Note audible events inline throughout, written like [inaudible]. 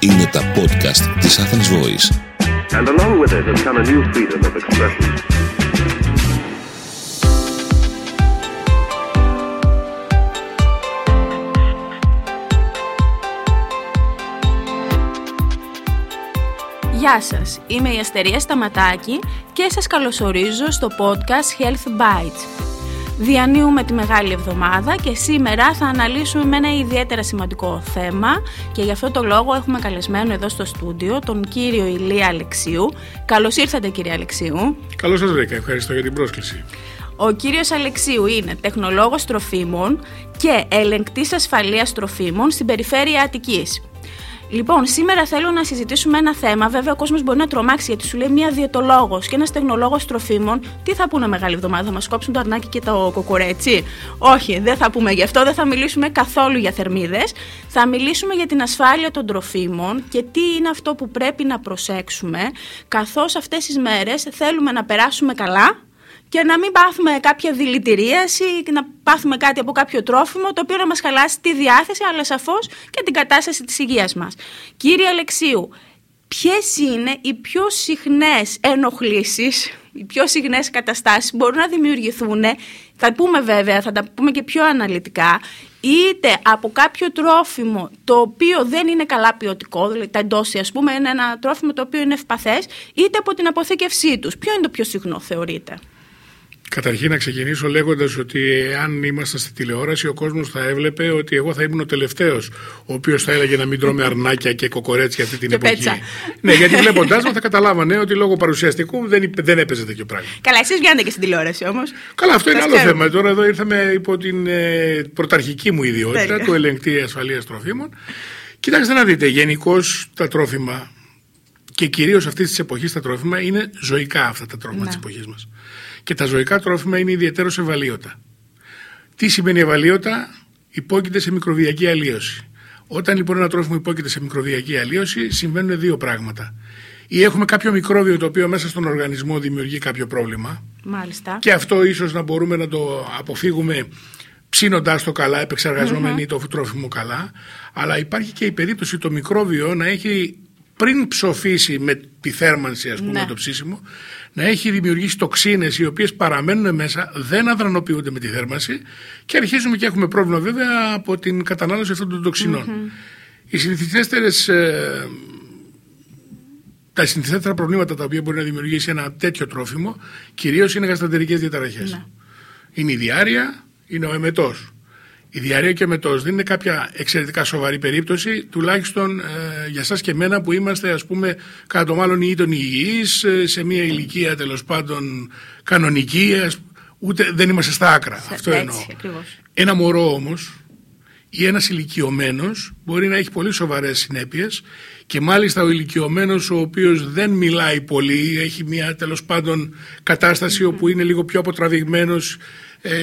Είναι τα podcast της Athens Voice. And along with it has come a new freedom of expression. Γεια σας, είμαι η Αστερία Σταματάκη και σας καλωσορίζω στο podcast Health Bites. Διανύουμε τη Μεγάλη Εβδομάδα και σήμερα θα αναλύσουμε με ένα ιδιαίτερα σημαντικό θέμα και γι' αυτό το λόγο έχουμε καλεσμένο εδώ στο στούντιο τον κύριο Ηλία Αλεξίου. Καλώς ήρθατε κύριε Αλεξίου. Καλώς σας βρήκα, ευχαριστώ για την πρόσκληση. Ο κύριος Αλεξίου είναι τεχνολόγος τροφίμων και ελεγκτής ασφαλείας τροφίμων στην περιφέρεια Αττικής. Λοιπόν, σήμερα θέλω να συζητήσουμε ένα θέμα. Βέβαια, ο κόσμος μπορεί να τρομάξει γιατί σου λέει μία διαιτολόγος και ένας τεχνολόγος τροφίμων. Τι θα πούνε μεγάλη εβδομάδα, θα μας κόψουν το αρνάκι και το κοκορέτσι. Όχι, δεν θα πούμε γι' αυτό, δεν θα μιλήσουμε καθόλου για θερμίδες. Θα μιλήσουμε για την ασφάλεια των τροφίμων και τι είναι αυτό που πρέπει να προσέξουμε, καθώς αυτές τις μέρες θέλουμε να περάσουμε καλά και να μην πάθουμε κάποια δηλητηρίαση και να πάθουμε κάτι από κάποιο τρόφιμο το οποίο να μας χαλάσει τη διάθεση αλλά σαφώς και την κατάσταση της υγείας μας. Κύριε Αλεξίου, ποιες είναι οι πιο συχνές ενοχλήσεις, οι πιο συχνές καταστάσεις που μπορούν να δημιουργηθούν, θα πούμε βέβαια, θα τα πούμε και πιο αναλυτικά, είτε από κάποιο τρόφιμο το οποίο δεν είναι καλά ποιοτικό, δηλαδή τα εντόσια ας πούμε είναι ένα τρόφιμο το οποίο είναι ευπαθές, είτε από την αποθήκευσή τους. Ποιο είναι το πιο συχνό θεωρείτε; Καταρχήν να ξεκινήσω λέγοντας ότι αν ήμασταν στη τηλεόραση, ο κόσμος θα έβλεπε ότι εγώ θα ήμουν ο τελευταίος, ο οποίος θα έλεγε να μην τρώμε αρνάκια και κοκορέτσια αυτή την Και εποχή. πέτσα. ναι, γιατί βλέποντάς μα θα καταλάβανε ότι λόγω παρουσιαστικού δεν, υπ- δεν έπαιζε τέτοιο πράγμα. Καλά, εσείς βγαίνετε και στην τηλεόραση όμως. Καλά, αυτό είναι Σας άλλο ξέρουμε. θέμα. Τώρα εδώ ήρθαμε υπό την ε, πρωταρχική μου ιδιότητα Τέλεια. του ελεγκτή ασφαλείας τροφίμων. Κοιτάξτε να δείτε, γενικώς τα τρόφιμα και κυρίως αυτής της εποχής τα τρόφιμα είναι ζωικά αυτά τα τρόφιμα Ναι. της εποχής μας. Και τα ζωικά τρόφιμα είναι ιδιαίτερω ευαλείωτα. Τι σημαίνει ευαλείωτα, υπόκειται σε μικροβιακή αλλίωση. Όταν λοιπόν ένα τρόφιμο υπόκειται σε μικροβιακή αλλίωση, συμβαίνουν δύο πράγματα. Ή έχουμε κάποιο μικρόβιο το οποίο μέσα στον οργανισμό δημιουργεί κάποιο πρόβλημα, Μάλιστα. και αυτό ίσως να μπορούμε να το αποφύγουμε ψήνοντάς το καλά, επεξεργαζόμενοι το τρόφιμο καλά. Αλλά υπάρχει και η περίπτωση το μικρόβιο να έχει πριν ψοφήσει με τη θέρμανση ας πούμε Ναι. το ψήσιμο να έχει δημιουργήσει τοξίνες οι οποίες παραμένουν μέσα, δεν αδρανοποιούνται με τη θέρμανση και αρχίζουμε και έχουμε πρόβλημα βέβαια από την κατανάλωση αυτών των τοξινων Οι συνηθιστερες ε, τα συνηθιστέρα προβλήματα τα οποία μπορεί να δημιουργήσει ένα τέτοιο τρόφιμο κυρίως είναι γασταντερικές διαταραχές. Ναι. Είναι η διάρρεια, είναι ο εμετός. Η διαρρέα και ο εμετό δεν είναι κάποια εξαιρετικά σοβαρή περίπτωση, τουλάχιστον ε, για εσά και εμένα που είμαστε, ας πούμε, κατά το μάλλον ή τον υγιείς, σε μια ηλικία τέλος πάντων κανονική, ας- ούτε δεν είμαστε στα άκρα. Αυτό Έτσι, εννοώ. ακριβώς. Ένα μωρό όμως ή ένας ηλικιωμένος μπορεί να έχει πολύ σοβαρές συνέπειες και μάλιστα ο ηλικιωμένος ο οποίος δεν μιλάει πολύ, έχει μια τέλος πάντων κατάσταση όπου είναι λίγο πιο αποτραβηγμένος ε,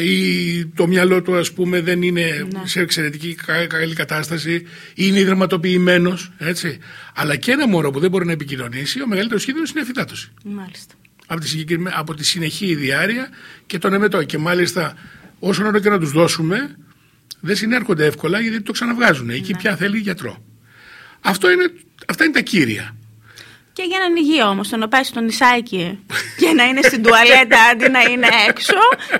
ή το μυαλό του ας πούμε δεν είναι σε εξαιρετική κα- καλή κατάσταση ή είναι ιδρυματοποιημένος, έτσι. Αλλά και ένα μωρό που δεν μπορεί να επικοινωνήσει, ο μεγαλύτερος κίνδυνος είναι η αφυτάτωση Μάλιστα. από τη, συγκεκριμέ- από τη συνεχή διάρκεια και τον εμετό. Και μάλιστα όσο ώρα και να τους δώσουμε δεν συνέρχονται εύκολα γιατί το ξαναβγάζουν. Εκεί πια θέλει γιατρό. Αυτό είναι, αυτά είναι τα κύρια. Και για έναν υγεία όμως, το να πάει στο νησάκι και να είναι στην τουαλέτα αντί να είναι έξω,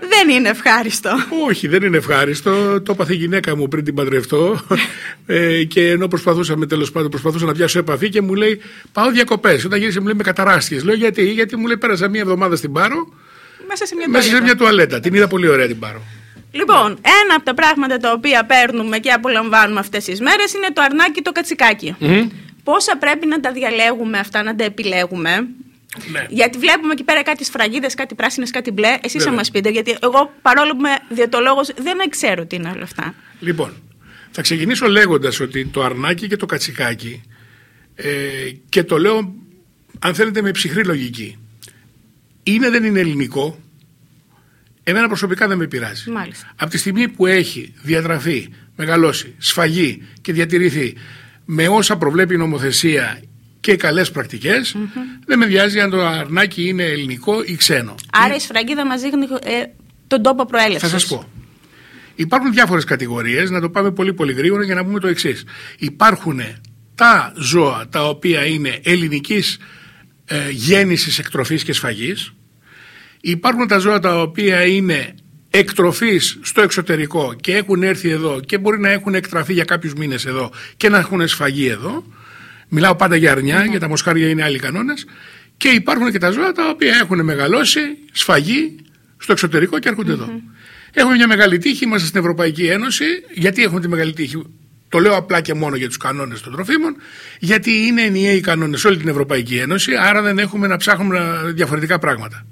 δεν είναι ευχάριστο. Όχι, δεν είναι ευχάριστο. Το έπαθε η γυναίκα μου πριν την παντρευτώ. ε, και ενώ προσπαθούσαμε τέλος πάντων, προσπαθούσα να πιάσω επαφή και μου λέει: Πάω διακοπές. Όταν γύρισε, μου λέει με καταράστιες. Λέω γιατί, γιατί μου λέει: Πέρασα μία εβδομάδα στην Πάρο Μέσα σε μια μέσα σε τουαλέτα. μια τουαλέτα. Την είδα πολύ ωραία την Πάρο. Λοιπόν, ένα από τα πράγματα τα οποία παίρνουμε και απολαμβάνουμε αυτές τις μέρες είναι το αρνάκι το κατσικάκι. Πόσα πρέπει να τα διαλέγουμε αυτά, να τα επιλέγουμε; Ναι. Γιατί βλέπουμε εκεί πέρα κάτι σφραγίδες, κάτι πράσινες, κάτι μπλε. Εσείς θα Βέβαια. μας πείτε, γιατί εγώ παρόλο που είμαι διαιτολόγος δεν ξέρω τι είναι όλα αυτά. Λοιπόν, θα ξεκινήσω λέγοντας ότι το αρνάκι και το κατσικάκι ε, και το λέω αν θέλετε με ψυχρή λογική είναι δεν είναι ελληνικό εμένα προσωπικά δεν με πειράζει. Μάλιστα. Από τη στιγμή που έχει διατραφεί, μεγαλώσει, σφαγεί και διατηρηθεί με όσα προβλέπει η νομοθεσία και καλές πρακτικές, δεν με βιάζει αν το αρνάκι είναι ελληνικό ή ξένο. Άρα η σφραγίδα μας δείχνει ε, τον τόπο προέλευσης. Θα σας πω. Υπάρχουν διάφορες κατηγορίες, να το πάμε πολύ πολύ γρήγορα για να πούμε το εξής. Υπάρχουν τα ζώα τα οποία είναι ελληνικής ε, γέννησης, εκτροφής και σφαγής. Υπάρχουν τα ζώα τα οποία είναι εκτροφής στο εξωτερικό και έχουν έρθει εδώ και μπορεί να έχουν εκτραφεί για κάποιους μήνες εδώ και να έχουν σφαγεί εδώ. Μιλάω πάντα για αρνιά, για τα μοσχάρια είναι άλλοι κανόνες. Και υπάρχουν και τα ζώα τα οποία έχουν μεγαλώσει, σφαγή στο εξωτερικό και έρχονται εδώ. Έχουμε μια μεγάλη τύχη, είμαστε στην Ευρωπαϊκή Ένωση. Γιατί έχουμε τη μεγάλη τύχη, το λέω απλά και μόνο για τους κανόνες των τροφίμων, γιατί είναι ενιαίοι οι κανόνες σε όλη την Ευρωπαϊκή Ένωση, άρα δεν έχουμε να ψάχνουμε διαφορετικά πράγματα.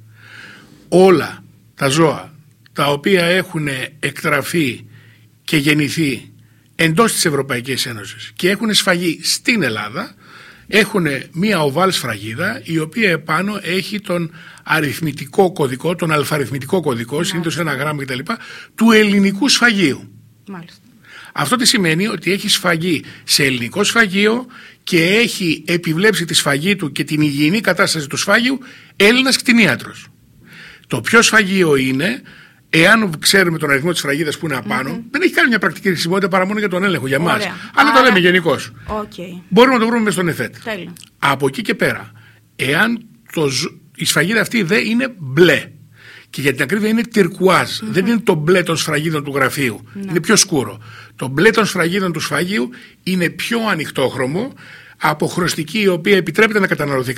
Όλα τα ζώα τα οποία έχουν εκτραφεί και γεννηθεί εντός της Ευρωπαϊκής Ένωσης και έχουν σφαγεί στην Ελλάδα έχουν μία οβάλ σφραγίδα η οποία επάνω έχει τον αριθμητικό κωδικό, τον αλφαριθμητικό κωδικό, συνήθως ένα γράμμα κτλ. του ελληνικού σφαγείου. Μάλιστα. Αυτό τι σημαίνει ότι έχει σφαγεί σε ελληνικό σφαγείο και έχει επιβλέψει τη σφαγή του και την υγιεινή κατάσταση του σφάγιου Έλληνας κτηνίατρος. Το πιο σφαγείο είναι Εάν ξέρουμε τον αριθμό της φραγίδας που είναι δεν έχει κάνει μια πρακτική χρησιμότητα παρά μόνο για τον έλεγχο για μα. Αλλά το λέμε γενικώς. Okay. Μπορούμε να το βρούμε στον ΕΦΕΤ. Τέλει. Από εκεί και πέρα, εάν το, η σφραγίδα αυτή δεν είναι μπλε και για την ακρίβεια είναι δεν είναι το μπλε των σφραγίδων του γραφείου, ναι. είναι πιο σκούρο. Το μπλε των σφραγίδων του σφαγείου είναι πιο ανοιχτόχρωμο, από χρωστική η οποία επιτρέπεται να καταναλωθεί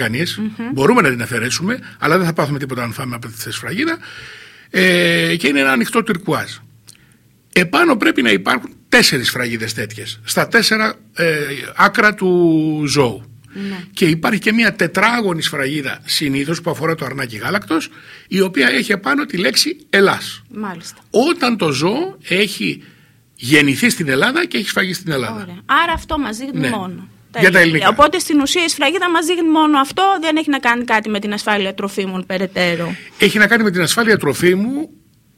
Μπορούμε να την αφαιρέσουμε, αλλά δεν θα πάθουμε τίποτα αν φάμε από τη σφραγίδα ε, και είναι ένα ανοιχτό τυρκουάζ. Επάνω πρέπει να υπάρχουν τέσσερις φραγίδες τέτοιες στα τέσσερα ε, άκρα του ζώου. Ναι. Και υπάρχει και μια τετράγωνη σφραγίδα συνήθως που αφορά το αρνάκι γάλακτος, η οποία έχει επάνω τη λέξη Ελλάς. Όταν το ζώο έχει γεννηθεί στην Ελλάδα και έχει σφαγεί στην Ελλάδα. Ωραία. Άρα αυτό μας δείχνει ναι. μόνο. Για τα ελληνικά. Οπότε στην ουσία η σφραγίδα μας δείχνει μόνο αυτό, δεν έχει να κάνει κάτι με την ασφάλεια τροφίμων περαιτέρω. Έχει να κάνει με την ασφάλεια τροφίμου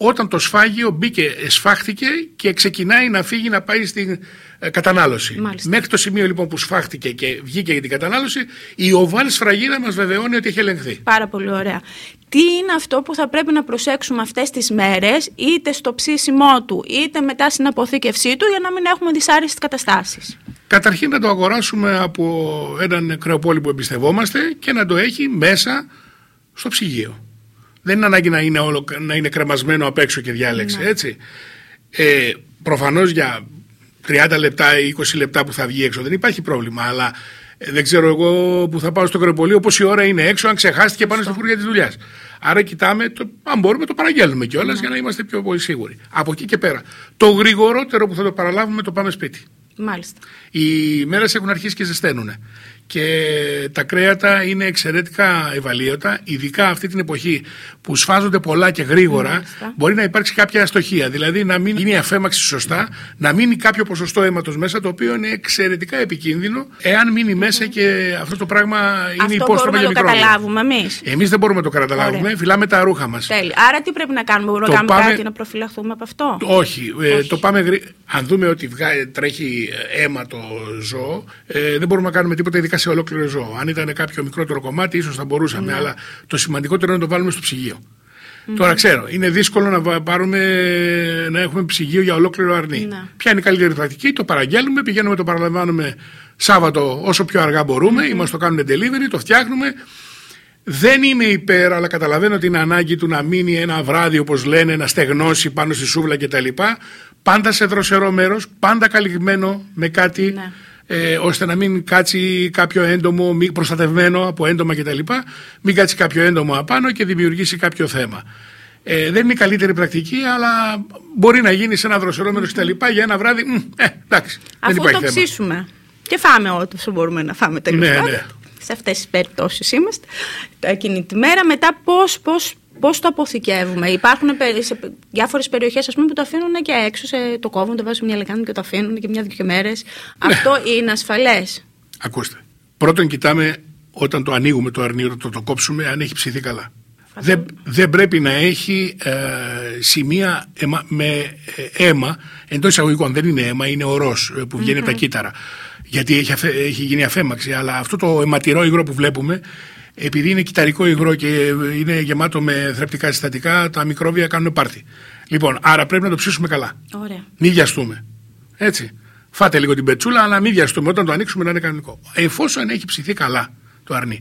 όταν το σφάγιο μπήκε, σφάχτηκε και ξεκινάει να φύγει να πάει στην ε, κατανάλωση. Μάλιστα. Μέχρι το σημείο λοιπόν που σφάχτηκε και βγήκε για την κατανάλωση, η οβάλ σφραγίδα μας βεβαιώνει ότι έχει ελεγχθεί. Πάρα πολύ ωραία. Τι είναι αυτό που θα πρέπει να προσέξουμε αυτές τις μέρες, είτε στο ψήσιμό του, είτε μετά στην αποθήκευσή του, για να μην έχουμε δυσάρεστες καταστάσεις; Καταρχήν να το αγοράσουμε από έναν κρεοπόλη που εμπιστευόμαστε και να το έχει μέσα στο ψυγείο. Δεν είναι ανάγκη να είναι, όλο, να είναι κρεμασμένο απ' έξω και διάλεξη, ναι. έτσι. Ε, προφανώς για 30 λεπτά ή 20 λεπτά που θα βγει έξω δεν υπάρχει πρόβλημα, αλλά ε, δεν ξέρω εγώ που θα πάω στο κρεοπολείο πόση ώρα είναι έξω, αν ξεχάστηκε πάνω στη φούρια της δουλειάς. Άρα κοιτάμε, το, αν μπορούμε το παραγγέλνουμε κιόλας ναι. για να είμαστε πιο πολύ σίγουροι. Από εκεί και πέρα. Το γρηγορότερο που θα το παραλάβουμε το πάμε σπίτι. Μάλιστα. Οι μέρες έχουν αρχίσει και ζεσταίνουν και τα κρέατα είναι εξαιρετικά ευαλείωτα, ειδικά αυτή την εποχή που σφάζονται πολλά και γρήγορα, μπορεί να υπάρξει κάποια αστοχία. Δηλαδή να μην γίνει η αφέμαξη σωστά, να μείνει κάποιο ποσοστό αίματος μέσα, το οποίο είναι εξαιρετικά επικίνδυνο, εάν μείνει μέσα και αυτό το πράγμα είναι υπόστομα για μικρόβια. Αυτό μπορούμε να το καταλάβουμε εμείς. Εμείς δεν μπορούμε να το καταλάβουμε, φυλάμε τα ρούχα μας. Τέλει. Άρα τι πρέπει να κάνουμε, μπορούμε να κάνουμε πάμε... κάτι να προφυλαχθούμε από αυτό; Όχι, ε, το πάμε γρή... αν δούμε ότι τρέχει αίμα το ζώο, ε, δεν μπορούμε να κάνουμε τίποτα ειδικά σε ολόκληρο ζώο. Αν ήταν κάποιο μικρότερο κομμάτι, ίσως θα μπορούσαμε, ναι. αλλά το σημαντικότερο είναι να το βάλουμε στο ψυγείο. Τώρα ξέρω, είναι δύσκολο να, πάρουμε, να έχουμε ψυγείο για ολόκληρο αρνί. Ναι. Ποια είναι η καλύτερη πρακτική, το παραγγέλνουμε, πηγαίνουμε, το παραλαμβάνουμε Σάββατο όσο πιο αργά μπορούμε, mm-hmm. το κάνουμε delivery, το φτιάχνουμε. Δεν είμαι υπέρ, αλλά καταλαβαίνω την ανάγκη του να μείνει ένα βράδυ, όπως λένε, να στεγνώσει πάνω στη σούβλα κτλ. Πάντα σε δροσερό μέρος, πάντα καλυμμένο με κάτι. Ναι ε, ώστε να μην κάτσει κάποιο έντομο μη προστατευμένο από έντομα κτλ. Μην κάτσει κάποιο έντομο απάνω και δημιουργήσει κάποιο θέμα. Ε, δεν είναι η καλύτερη πρακτική, αλλά μπορεί να γίνει σε ένα δροσερό μέρο κτλ. Για ένα βράδυ. Ε, εντάξει, Αφού δεν υπάρχει το ψήσουμε και φάμε ό,τι μπορούμε να φάμε τελικά. Ναι, ναι. Σε αυτές τις περιπτώσεις είμαστε. Εκείνη τη μέρα, μετά πώς πώς Πώς το αποθηκεύουμε, Υπάρχουν σε διάφορες περιοχές που το αφήνουν και έξω, σε, το κόβουν, το βάζουν σε μια λεκάνη και το αφήνουν και μια-δυο μέρες. Ναι. Αυτό είναι ασφαλές. Ακούστε. Πρώτον, κοιτάμε όταν το ανοίγουμε το αρνί, όταν το, το κόψουμε, αν έχει ψηθεί καλά. Δεν, δεν πρέπει να έχει ε, σημεία με ε, αίμα, εντός εισαγωγικών δεν είναι αίμα, είναι ορός ε, που βγαίνει από τα κύτταρα. Γιατί έχει, έχει γίνει αφέμαξη. Αλλά αυτό το αιματηρό υγρό που βλέπουμε επειδή είναι κυταρικό υγρό και είναι γεμάτο με θρεπτικά συστατικά, τα μικρόβια κάνουν πάρτι. Λοιπόν, άρα πρέπει να το ψήσουμε καλά. Ωραία. Μην βιαστούμε. Έτσι. Φάτε λίγο την πετσούλα, αλλά μην βιαστούμε. Όταν το ανοίξουμε να είναι κανονικό. Εφόσον έχει ψηθεί καλά το αρνί.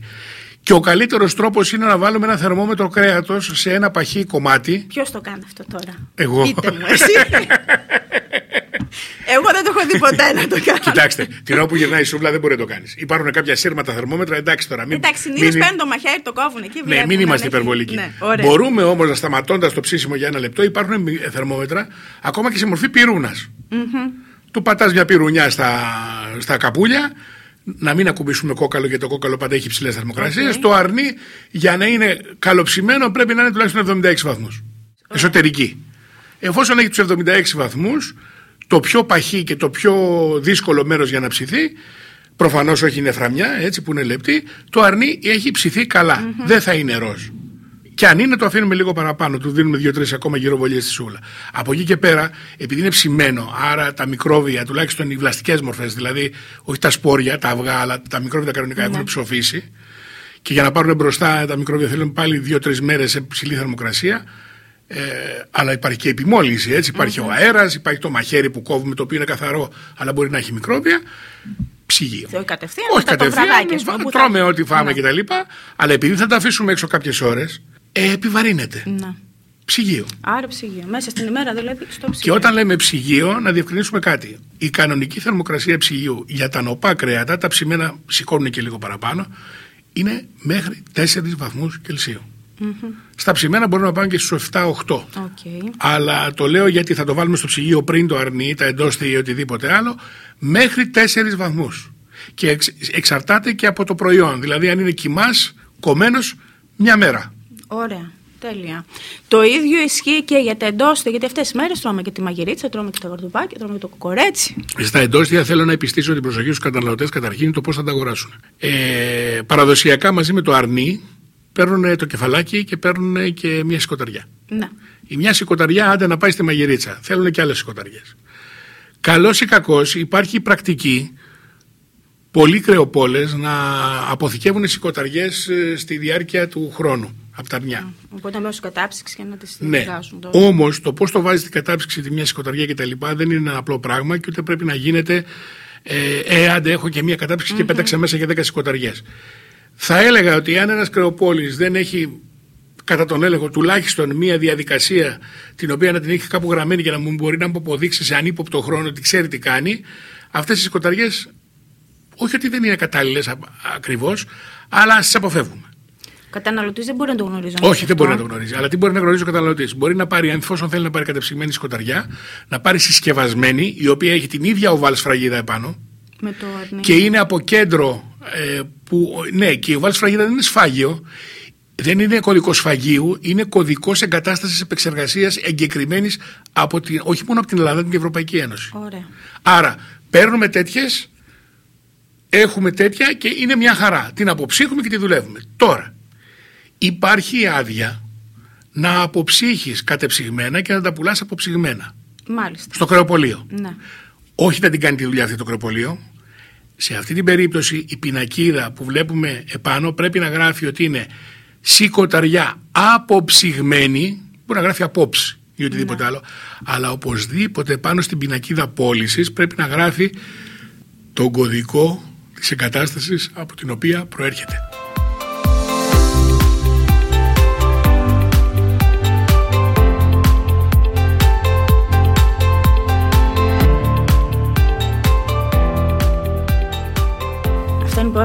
Και ο καλύτερος τρόπος είναι να βάλουμε ένα θερμόμετρο κρέατος σε ένα παχύ κομμάτι. Ποιος το κάνει αυτό τώρα; Εγώ. Πείτε μου, [laughs] εσύ. Εγώ δεν το έχω δει ποτέ να το κάνω. Κοιτάξτε, την ώρα που γυρνάει η σούβλα δεν μπορεί να το κάνεις. Υπάρχουν κάποια σύρματα θερμόμετρα, εντάξει τώρα. Μην, Εντάξει, συνήθως μην- παίρνουν το μαχαίρι, το κόβουν εκεί. Ναι, βλέπουμε μην είμαστε ε- υπερβολικοί. Ναι, ωραία. Μπορούμε όμως να σταματώντας το ψήσιμο για ένα λεπτό, υπάρχουν μη- θερμόμετρα ακόμα και σε μορφή πιρούνας. Του πατάς μια πιρουνιά στα, στα καπούλια, να μην ακουμπήσουμε κόκαλο γιατί το κόκαλο πάντα έχει ψηλές θερμοκρασίες. Οκ. Το αρνί για να είναι καλοψημένο πρέπει να είναι τουλάχιστον 76 βαθμούς. Εσωτερική. Εφόσον έχει τους 76 βαθμούς, το πιο παχύ και το πιο δύσκολο μέρος για να ψηθεί, προφανώς όχι είναι φραμιά, έτσι που είναι λεπτή, το αρνί έχει ψηθεί καλά. Δεν θα είναι ροζ. Και αν είναι, το αφήνουμε λίγο παραπάνω, του δίνουμε δύο-τρεις ακόμα γυροβολίες στη σούλα. Από εκεί και πέρα, επειδή είναι ψημένο, άρα τα μικρόβια, τουλάχιστον οι βλαστικές μορφές, δηλαδή όχι τα σπόρια, τα αυγά, αλλά τα μικρόβια τα κανονικά έχουν ψοφήσει. Και για να πάρουν μπροστά τα μικρόβια θέλουν πάλι δύο-τρεις μέρες σε ψηλή θερμοκρασία. Ε, αλλά υπάρχει και επιμόλυνση, έτσι. Υπάρχει ο αέρας, υπάρχει το μαχαίρι που κόβουμε, το οποίο είναι καθαρό, αλλά μπορεί να έχει μικρόβια. Ψυγείο. Όχι κατευθείαν, Όχι μετά το κατευθείαν, βραδάκι, ας πούμε, βα- που θα- τρώμε ό,τι φάμε Ναι. κτλ. Αλλά επειδή θα τα αφήσουμε έξω κάποιες ώρες, ε, επιβαρύνεται. Ναι. Ψυγείο. Άρα ψυγείο. Μέσα στην ημέρα δηλαδή στο ψυγείο. Και όταν λέμε ψυγείο, να διευκρινίσουμε κάτι. Η κανονική θερμοκρασία ψυγείου για τα νωπά κρέατα, τα ψημένα σηκώνουν και λίγο παραπάνω, είναι μέχρι 4 βαθμούς Κελσίου. Στα ψημένα μπορούμε να πάμε και στους 7-8. Οκ. Αλλά το λέω γιατί θα το βάλουμε στο ψυγείο πριν το αρνί, τα εντόστια ή οτιδήποτε άλλο, μέχρι 4 βαθμούς. Και εξ- εξαρτάται και από το προϊόν. Δηλαδή αν είναι κοιμάς, κομμένος, μια μέρα. Ωραία. Τέλεια. Το ίδιο ισχύει και για τα εντόστια, γιατί αυτές τις μέρες τρώμε και τη μαγειρίτσα, τρώμε και τα γαρδουπάκια, τρώμε και το κοκορέτσι. Στα εντόστια θέλω να επιστήσω την προσοχή στους καταναλωτές καταρχήν το πώς θα τα αγοράσουν. Ε, παραδοσιακά μαζί με το αρνί παίρνουν το κεφαλάκι και παίρνουν και μια σηκωταριά. Ναι. Η μια σηκωταριά άντε να πάει στη μαγειρίτσα. Θέλουν και άλλες σηκωταριές. Καλός ή κακός υπάρχει η πρακτική πολλοί κρεοπόλες να αποθηκεύουν σηκωταριές ε, στη διάρκεια του χρόνου από τα αρνιά. Οπότε μέσω κατάψυξη και να τις Ναι. βγάζουν. Το... Όμως το πώς το βάζεις στην κατάψυξη τη μια σηκωταριά και τα λοιπά δεν είναι ένα απλό πράγμα και ούτε πρέπει να γίνεται. Ε, ε άντε, έχω και μια κατάψυξη και πέταξα μέσα για 10 σηκωταριές. Θα έλεγα ότι αν ένας κρεοπόλης δεν έχει κατά τον έλεγχο τουλάχιστον μια διαδικασία την οποία να την έχει κάπου γραμμένη και να μου μπορεί να μου αποδείξει σε ανύποπτο χρόνο ότι ξέρει τι κάνει, αυτές οι σηκωταριέ όχι ότι δεν είναι κατάλληλες ακριβώς, αλλά τις αποφεύγουμε. Ο καταναλωτής δεν μπορεί να το γνωρίζει. όμως Όχι, δεν αυτό. μπορεί να το γνωρίζει. Αλλά τι μπορεί να γνωρίζει ο καταναλωτής; Μπορεί να πάρει, αν εφόσον θέλει να πάρει κατεψυγμένη σκοταριά, να πάρει συσκευασμένη, η οποία έχει την ίδια οβάλ σφραγίδα επάνω Με το αρνί. και είναι από κέντρο ε, που. Ναι, και η οβάλ σφραγίδα δεν είναι σφάγιο. Δεν είναι κωδικός σφαγίου, είναι κωδικός εγκατάστασης επεξεργασίας εγκεκριμένης από την, όχι μόνο από την Ελλάδα, την Ευρωπαϊκή Ένωση. Ωραία. Άρα, παίρνουμε τέτοιες, έχουμε τέτοια και είναι μια χαρά. Την αποψύχουμε και τη δουλεύουμε. Τώρα, υπάρχει άδεια να αποψύχεις κατεψυγμένα και να τα πουλάς αποψυγμένα Μάλιστα. στο κρεοπολείο. Ναι. Όχι να την κάνει τη δουλειά αυτή το κρεοπολείο. Σε αυτή την περίπτωση η πινακίδα που βλέπουμε επάνω πρέπει να γράφει ότι είναι σηκωταριά αποψυγμένη, μπορεί να γράφει απόψη ή οτιδήποτε άλλο, αλλά οπωσδήποτε πάνω στην πινακίδα πώλησης πρέπει να γράφει τον κωδικό της εγκατάστασης από την οποία προέρχεται.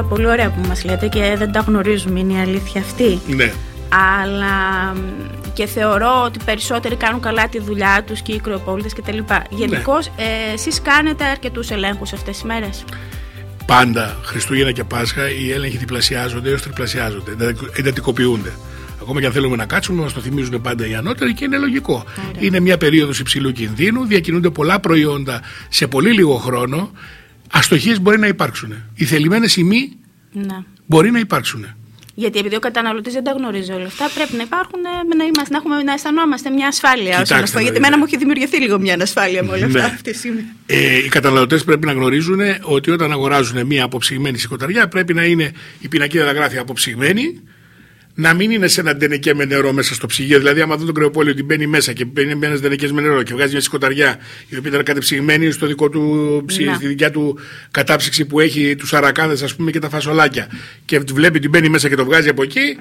Πολύ ωραία που μας λέτε και δεν τα γνωρίζουμε, είναι η αλήθεια αυτή. Ναι. Αλλά μ, και θεωρώ ότι περισσότεροι κάνουν καλά τη δουλειά τους και οι κρεοπόλητες και τα λοιπά. Γενικώς, ε, εσείς κάνετε αρκετούς ελέγχους αυτές τις μέρες; Πάντα Χριστούγεννα και Πάσχα οι έλεγχοι διπλασιάζονται έως τριπλασιάζονται, εντατικο- εντατικοποιούνται. Ακόμα και αν θέλουμε να κάτσουμε, μας το θυμίζουν πάντα οι ανώτεροι και είναι λογικό. Είναι μια περίοδος υψηλού κινδύνου, διακινούνται πολλά προϊόντα σε πολύ λίγο χρόνο. Αστοχίες μπορεί να υπάρξουν. Οι θελημένες ημί Ναι. μπορεί να υπάρξουν. Γιατί επειδή ο καταναλωτής δεν τα γνωρίζει όλα αυτά, πρέπει να υπάρχουν, ε, να, είμαστε, να, έχουμε, να αισθανόμαστε μια ασφάλεια. όσον Κοιτάξτε αυτό. να Γιατί δείτε. εμένα μου έχει δημιουργηθεί λίγο μια ανασφάλεια με όλα αυτά Ναι. αυτή τη στιγμή. Ε, οι καταναλωτές πρέπει να γνωρίζουν ότι όταν αγοράζουν μια αποψυγμένη σηκωταριά πρέπει να είναι η πινακίδα να γράφει αποψυγμένη, να μην είναι σε ένα ντενεκέ με νερό μέσα στο ψυγείο. Δηλαδή, άμα δω τον κρεοπόλιο ότι μπαίνει μέσα και μπαίνει με ένας ντενεκέ με νερό και βγάζει μια σηκωταριά η οποία ήταν κατεψυγμένη στο δικό του ψι... Να. στη δικιά του κατάψυξη που έχει τους αρακάδες, ας πούμε, και τα φασολάκια. Και βλέπει ότι μπαίνει μέσα και το βγάζει από εκεί,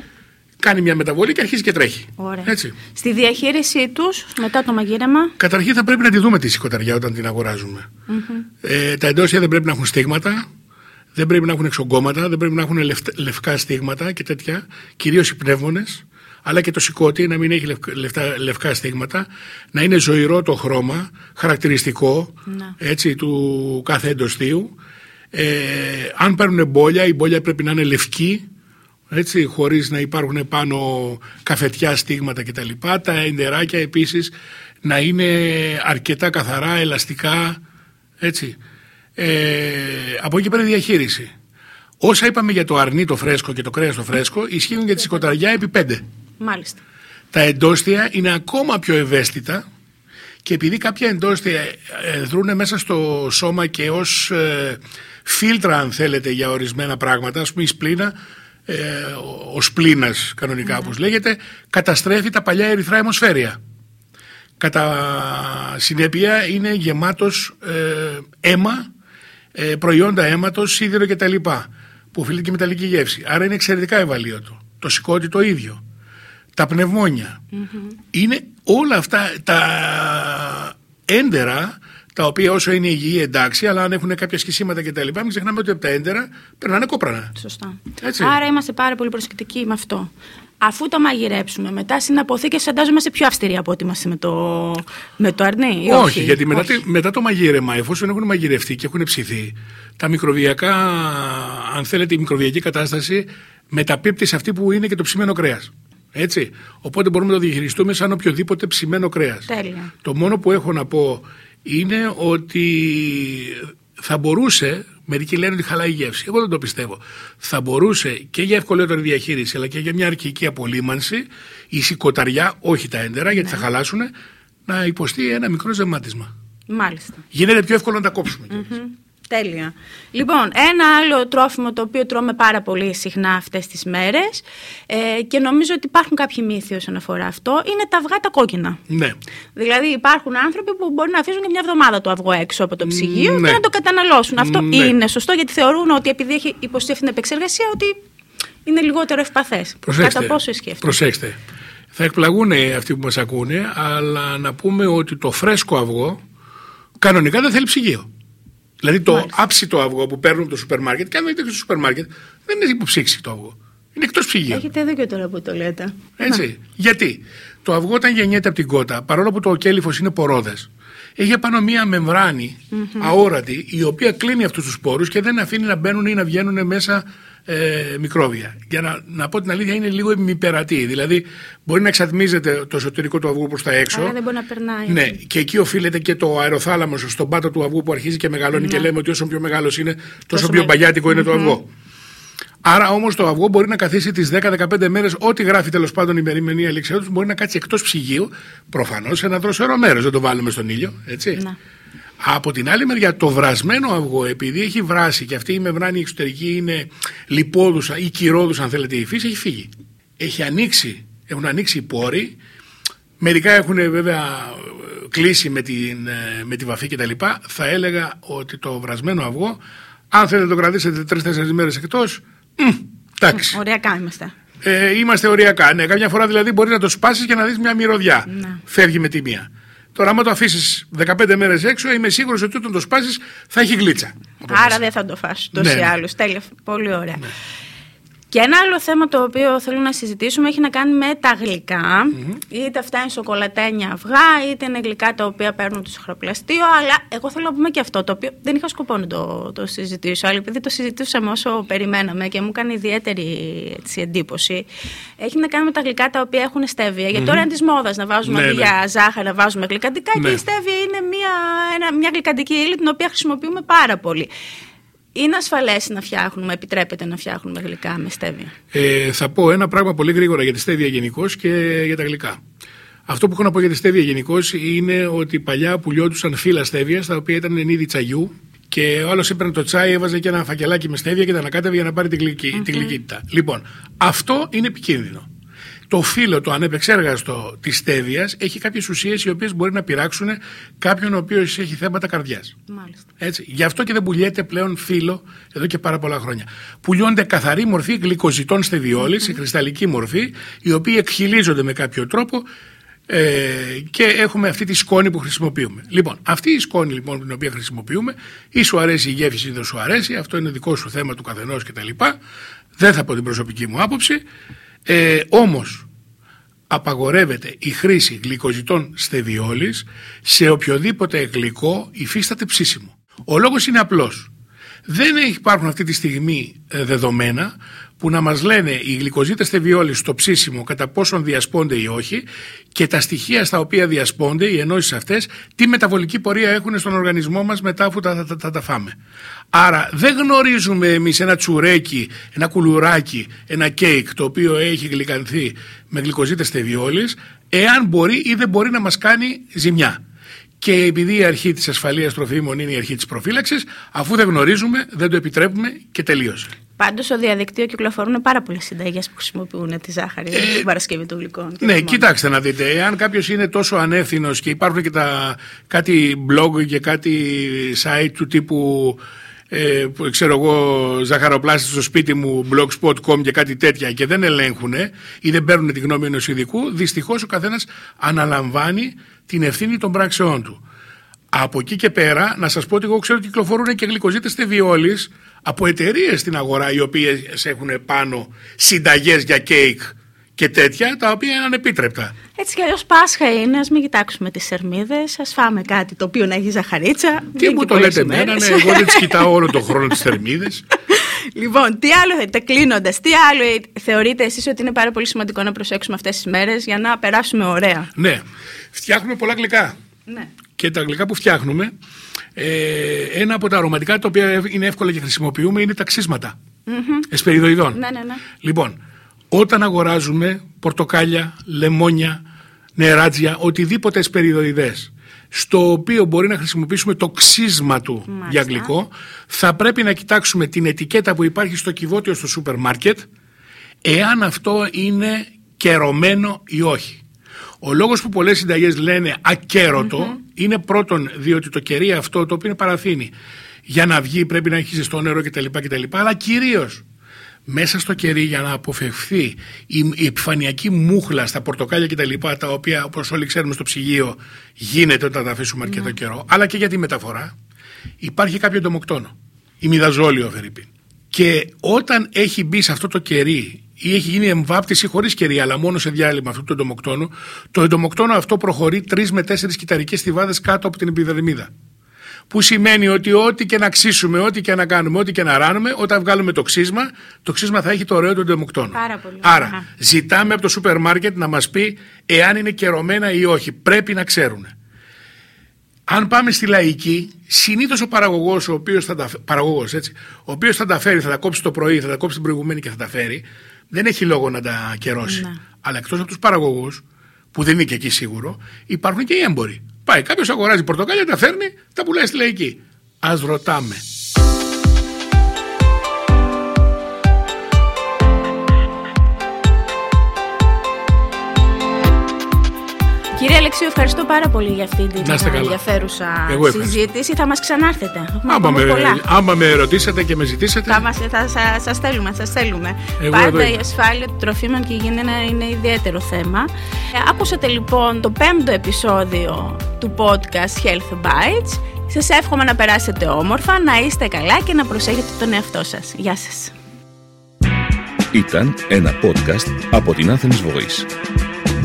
κάνει μια μεταβολή και αρχίζει και τρέχει. Ωραία. Έτσι. Στη διαχείρισή τους, μετά το μαγείρεμα, Καταρχήν θα πρέπει να τη δούμε τη σηκωταριά όταν την αγοράζουμε. Ε, τα εντόσια δεν πρέπει να έχουν στίγματα, δεν πρέπει να έχουν εξογκώματα, δεν πρέπει να έχουν λευκ- λευκά στίγματα και τέτοια, κυρίως οι πνεύμονες, αλλά και το σηκώτη να μην έχει λευκ- λευκά, λευκά στίγματα, να είναι ζωηρό το χρώμα, χαρακτηριστικό Να. έτσι, του κάθε εντοστίου. Ε, αν παίρνουν μπόλια, η μπόλια πρέπει να είναι λευκή, έτσι, χωρίς να υπάρχουν πάνω καφετιά στίγματα κτλ. Τα εντεράκια επίσης να είναι αρκετά καθαρά, ελαστικά, έτσι. Ε, από εκεί πέρα η διαχείριση. Όσα είπαμε για το αρνί το φρέσκο και το κρέας το φρέσκο ισχύουν για τη σηκωταριά επί πέντε. μάλιστα. Τα εντόστια είναι ακόμα πιο ευαίσθητα και επειδή κάποια εντόστια ε, δρούν μέσα στο σώμα και ως ε, φίλτρα αν θέλετε για ορισμένα πράγματα, ας πούμε η σπλήνα, ε, ο- ο σπλήνας κανονικά όπως λέγεται, καταστρέφει τα παλιά ερυθρά αιμοσφαίρια. Κατά συνέπεια είναι γεμάτος ε, αίμα, ε, προϊόντα αίματος, σίδηρο κτλ. που οφείλεται και μεταλλική γεύση. Άρα είναι εξαιρετικά ευαλείωτο. Το σηκώτη το ίδιο. Τα πνευμόνια. Είναι όλα αυτά τα έντερα τα οποία όσο είναι υγιή εντάξει, αλλά αν έχουν κάποια σχισίματα κτλ. Μην ξεχνάμε ότι από τα έντερα περνάνε κόπρανα. Σωστά. Έτσι. Άρα είμαστε πάρα πολύ προσεκτικοί με αυτό. Αφού το μαγειρέψουμε, μετά στην αποθήκη φαντάζομαι είμαστε πιο αυστηροί από ότι είμαστε με το, με το αρνί. ή Όχι, γιατί μετά, Όχι. τη- μετά το μαγείρεμα, εφόσον έχουν μαγειρευτεί και έχουν ψηθεί, τα μικροβιακά, αν θέλετε, η μικροβιακή κατάσταση μεταπίπτει σε αυτή που είναι και το ψημένο κρέας. Έτσι. Οπότε μπορούμε να το διαχειριστούμε σαν οποιοδήποτε ψημένο κρέας. Τέλεια. Το μόνο που έχω να πω είναι ότι θα μπορούσε, μερικοί λένε ότι χαλάει η γεύση. Εγώ δεν το πιστεύω. Θα μπορούσε και για ευκολότερη διαχείριση, αλλά και για μια αρχική απολύμανση, η σηκωταριά, όχι τα έντερα, γιατί θα χαλάσουν, να υποστεί ένα μικρό ζεμάτισμα. Μάλιστα. Γίνεται πιο εύκολο να τα κόψουμε. κιόλας. Τέλεια. Λοιπόν, ένα άλλο τρόφιμο το οποίο τρώμε πάρα πολύ συχνά αυτές τις μέρες ε, και νομίζω ότι υπάρχουν κάποιοι μύθοι όσον αφορά αυτό, είναι τα αυγά τα κόκκινα. Ναι. Δηλαδή υπάρχουν άνθρωποι που μπορεί να αφήσουν και μια εβδομάδα το αυγό έξω από το ψυγείο Ναι. και να το καταναλώσουν. Αυτό Ναι. είναι σωστό γιατί θεωρούν ότι επειδή έχει υποστεί αυτή την επεξεργασία ότι είναι λιγότερο ευπαθές. Προσέξτε. Κατά πόσο ισχύει αυτό. Προσέξτε. Θα εκπλαγούν αυτοί που μας ακούνε, αλλά να πούμε ότι το φρέσκο αυγό κανονικά δεν θέλει ψυγείο. Δηλαδή το Μάλιστα. άψητο αυγό που παίρνουν από το σούπερ μάρκετ, και αν δείτε και στο σούπερ μάρκετ, δεν είναι υποψήξη το αυγό. Είναι εκτός ψυγείου. Έχετε δίκιο τώρα που το λέτε. Έτσι. Γιατί; Το αυγό όταν γεννιέται από την κότα, παρόλο που το κέλυφος είναι πορόδες, έχει απάνω μία μεμβράνη αόρατη, η οποία κλείνει αυτούς τους σπόρους και δεν αφήνει να μπαίνουν ή να βγαίνουν μέσα ε, μικρόβια. Για να, να πω την αλήθεια, είναι λίγο ημιπερατή. Δηλαδή, μπορεί να εξατμίζεται το εσωτερικό του αυγού προς τα έξω. Άρα δεν μπορεί να περνάει. Ναι, και εκεί οφείλεται και το αεροθάλαμο στον πάτο του αυγού που αρχίζει και μεγαλώνει και λέμε ότι όσο πιο μεγάλος είναι, τόσο, Τόσο πιο με- μπαγιάτικο είναι το αυγό. Άρα όμως το αυγό μπορεί να καθίσει τις 10-15 μέρες, ό,τι γράφει τέλος πάντων η ημερημηνία λήξεω του, μπορεί να κάτσει εκτός ψυγείου, προφανώς σε ένα δροσερό μέρος. Δεν το βάλουμε στον ήλιο, έτσι. Να. Από την άλλη μεριά, το βρασμένο αυγό, επειδή έχει βράσει και αυτή η μεμβράνη εξωτερική είναι λιπόδουσα ή κυρόδουσα, αν θέλετε, η φύση, έχει φύγει. Έχει ανοίξει, έχουν ανοίξει οι πόροι. Μερικά έχουν βέβαια ε, κλείσει με, την, ε, με τη βαφή κτλ. Θα έλεγα ότι το βρασμένο αυγό, αν θέλετε να το κρατήσετε τρει-τέσσερι μέρες εκτός, εντάξει. Ωριακά είμαστε. Ε, είμαστε οριακά. Ναι, καμιά φορά δηλαδή μπορείς να το σπάσεις και να δεις μια μυρωδιά. Ναι. Φεύγει με τη μία. Τώρα, άμα το αφήσεις 15 μέρες έξω, είμαι σίγουρος ότι όταν το σπάσεις θα έχει γλίτσα. από Άρα μέσα. δεν θα το φας Ναι, τόσο ή ναι. άλλως. Τέλεια. Πολύ ωραία. Και ένα άλλο θέμα το οποίο θέλω να συζητήσουμε έχει να κάνει με τα γλυκα Είτε αυτά είναι σοκολατένια αυγά, είτε είναι γλυκά τα οποία παίρνουν το σοχροπλαστείο. Αλλά εγώ θέλω να πούμε και αυτό το οποίο δεν είχα σκοπό να το, το συζητήσω. Αλλά επειδή το συζητούσαμε όσο περιμέναμε και μου κάνει ιδιαίτερη έτσι, εντύπωση, έχει να κάνει με τα γλυκά τα οποία έχουν στέβια. Γιατί τώρα είναι της μόδας να βάζουμε Ναι, αντί ναι. για ζάχαρη, να βάζουμε γλυκαντικά Ναι. και η στέβια είναι μια, ένα, μια γλυκαντική ύλη την οποία χρησιμοποιούμε πάρα πολύ. Είναι ασφαλές να φτιάχνουμε, επιτρέπεται να φτιάχνουμε γλυκά με στέβια. Ε, θα πω ένα πράγμα πολύ γρήγορα για τη στέβια γενικώς και για τα γλυκά. Αυτό που έχω να πω για τη στέβια γενικώς είναι ότι παλιά πουλιόντουσαν φύλλα στέβια, τα οποία ήταν εν είδη τσαγιού Και ο άλλος έπαιρνε το τσάι, έβαζε και ένα φακελάκι με στέβια και τα ανακάτευε για να πάρει την γλυκη- τη γλυκύτητα. Λοιπόν, αυτό είναι επικίνδυνο. Το φύλλο, το ανεπεξέργαστο της στέβεια έχει κάποιες ουσίες οι οποίες μπορεί να πειράξουν κάποιον ο οποίος έχει θέματα καρδιάς. Μάλιστα. Έτσι. Γι' αυτό και δεν πουλιέται πλέον φύλλο εδώ και πάρα πολλά χρόνια. Πουλιώνται καθαρή μορφή γλυκοζητών στεβιόλη, σε κρυσταλλική μορφή, οι οποίοι εκχυλίζονται με κάποιο τρόπο ε, και έχουμε αυτή τη σκόνη που χρησιμοποιούμε. Λοιπόν, αυτή η σκόνη λοιπόν την οποία χρησιμοποιούμε, ή σου αρέσει η γεύση ή δεν σου αρέσει, αυτό είναι δικό σου θέμα του καθενός κτλ. Δεν θα πω την προσωπική μου άποψη. Ε, όμως απαγορεύεται η χρήση γλυκοζητών στεβιόλης σε οποιοδήποτε γλυκό υφίσταται ψήσιμο. Ο λόγος είναι απλός. Δεν υπάρχουν αυτή τη στιγμή ε, δεδομένα που να μας λένε οι γλυκοζήτες στεβιόλης στο ψήσιμο κατά πόσον διασπώνται ή όχι και τα στοιχεία στα οποία διασπώνται, οι ενώσεις αυτές, τι μεταβολική πορεία έχουν στον οργανισμό μας μετά αφού τα, τα, τα, τα φάμε. Άρα δεν γνωρίζουμε εμείς ένα τσουρέκι, ένα κουλουράκι, ένα κέικ το οποίο έχει γλυκανθεί με γλυκοζήτες στεβιόλης εάν μπορεί ή δεν μπορεί να μας κάνει ζημιά. Και επειδή η αρχή της ασφαλείας τροφίμων είναι η αρχή της προφύλαξης, αφού δεν γνωρίζουμε, δεν το επιτρέπουμε και τελείωσε. Πάντως στο διαδικτύο κυκλοφορούν πάρα πολλές συνταγές που χρησιμοποιούν τη ζάχαρη για την Παρασκευή των γλυκών. και Ναι, όχι μόνο. κοιτάξτε να δείτε. Εάν κάποιος είναι τόσο ανεύθυνος και υπάρχουν και τα, κάτι blog και κάτι site του τύπου. Ε, που, ξέρω εγώ, ζαχαροπλάστης στο σπίτι μου, blogspot.com και κάτι τέτοια και δεν ελέγχουν ή δεν παίρνουν τη γνώμη ενός ειδικού, δυστυχώς ο καθένας αναλαμβάνει την ευθύνη των πράξεών του. Από εκεί και πέρα, να σας πω ότι εγώ ξέρω ότι κυκλοφορούν και γλυκοζήτες στεβιόλη από εταιρείες στην αγορά οι οποίες έχουν πάνω συνταγές για κέικ και τέτοια, τα οποία είναι ανεπίτρεπτα. Έτσι κι αλλιώς Πάσχα είναι, ας μην κοιτάξουμε τις σερμίδε, ας φάμε κάτι το οποίο να έχει ζαχαρίτσα. Τι δεν μου και το πολλές λέτε εμένα, ημέρες. ναι, εγώ δεν τις [laughs] κοιτάω όλο τον χρόνο τις θερμίδες. [laughs] Λοιπόν, τι άλλο θέλετε, κλείνοντας, τι άλλο θεωρείτε εσείς ότι είναι πάρα πολύ σημαντικό να προσέξουμε αυτές τις μέρες για να περάσουμε ωραία; ναι, φτιάχνουμε πολλά γλυκά. Ναι. Και τα γλυκά που φτιάχνουμε, ε, ένα από τα αρωματικά τα οποία είναι εύκολα και χρησιμοποιούμε είναι τα ξύσματα. Εσπεριδοειδών. Ναι, ναι, ναι. Λοιπόν, όταν αγοράζουμε πορτοκάλια, λεμόνια, νεράτζια, οτιδήποτε εσπεριδοειδές, στο οποίο μπορεί να χρησιμοποιήσουμε το ξύσμα του Μάλιστα. για γλυκό, θα πρέπει να κοιτάξουμε την ετικέτα που υπάρχει στο κυβότιο στο σούπερ μάρκετ, εάν αυτό είναι κερωμένο ή όχι. Ο λόγος που πολλές συνταγές λένε ακέρωτο είναι πρώτον διότι το κερί αυτό το οποίο είναι παραθύνη για να βγει πρέπει να έχει ζεστό νερό κτλ. κτλ αλλά κυρίως μέσα στο κερί για να αποφευχθεί η, η επιφανειακή μούχλα στα πορτοκάλια κτλ. Τα, τα οποία όπως όλοι ξέρουμε στο ψυγείο γίνεται όταν τα αφήσουμε αρκετό καιρό αλλά και για τη μεταφορά υπάρχει κάποιο εντομοκτόνο. Η μυδαζόλιο Φερρυπίν. Και όταν έχει μπει σε αυτό το κερί ή έχει γίνει εμβάπτιση χωρίς κερί, αλλά μόνο σε διάλειμμα αυτού του εντομοκτόνου, το εντομοκτόνο αυτό προχωρεί τρεις με τέσσερις κυταρικές στιβάδες κάτω από την επιδερμίδα. Που σημαίνει ότι ό,τι και να ξύσουμε, ό,τι και να κάνουμε, ό,τι και να ράνουμε, όταν βγάλουμε το ξύσμα, το ξύσμα θα έχει το ωραίο του εντομοκτόνο. Πάρα πολύ. Άρα, Αχα. ζητάμε από το σούπερ μάρκετ να μας πει εάν είναι κερωμένα ή όχι. Πρέπει να ξέρουν. Αν πάμε στη λαϊκή, συνήθως ο παραγωγός, ο οποίος θα, τα... παραγωγός, έτσι, ο οποίος θα τα φέρει, θα τα κόψει το πρωί, θα τα κόψει την προηγουμένη και θα τα φέρει, δεν έχει λόγο να τα καιρώσει. Ναι. Αλλά εκτός από τους παραγωγούς, που δεν είναι και εκεί σίγουρο, υπάρχουν και οι έμποροι. Πάει κάποιος αγοράζει πορτοκάλια, τα φέρνει, τα πουλάει στη λαϊκή. Α ρωτάμε. Κύριε Αλεξίου, ευχαριστώ πάρα πολύ για αυτή την Να είστε καλά. ενδιαφέρουσα Εγώ ευχαριστώ. συζήτηση. Θα μας ξανάρθετε. Έχουμε Άμα ακόμα με, πολλά. άμα με ρωτήσετε και με ζητήσετε. Θα, μας, θα σα, σας θέλουμε, σας θέλουμε. Εγώ Πάντα εδώ η είμαι. ασφάλεια των τροφίμων και η υγιεινή είναι, είναι ιδιαίτερο θέμα. Ε, άκουσατε λοιπόν το πέμπτο επεισόδιο του podcast Health Bites. Σας εύχομαι να περάσετε όμορφα, να είστε καλά και να προσέχετε τον εαυτό σας. Γεια σας. Ήταν ένα podcast από την Athens Voice.